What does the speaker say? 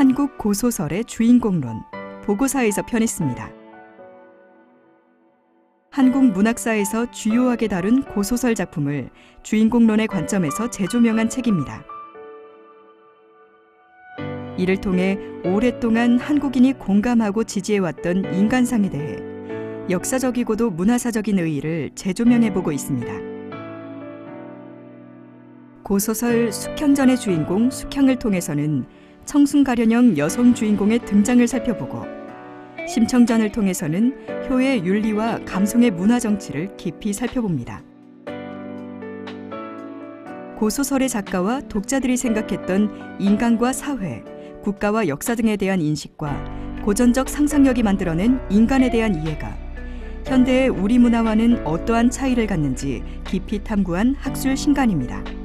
한국 고소설의 주인공론 보고사에서 편했습니다. 한국 문학사에서 주요하게 다룬 고소설 작품을 주인공론의 관점에서 재조명한 책입니다. 이를 통해 오랫동안 한국인이 공감하고 지지해왔던 인간상에 대해 역사적이고도 문화사적인 의의를 재조명해보고 있습니다. 고소설 숙향전의 주인공 숙향을 통해서는 청순가련형 여성 주인공의 등장을 살펴보고 심청전을 통해서는 효의 윤리와 감성의 문화 정치를 깊이 살펴봅니다. 고소설의 작가와 독자들이 생각했던 인간과 사회, 국가와 역사 등에 대한 인식과 고전적 상상력이 만들어낸 인간에 대한 이해가 현대의 우리 문화와는 어떠한 차이를 갖는지 깊이 탐구한 학술 신간입니다.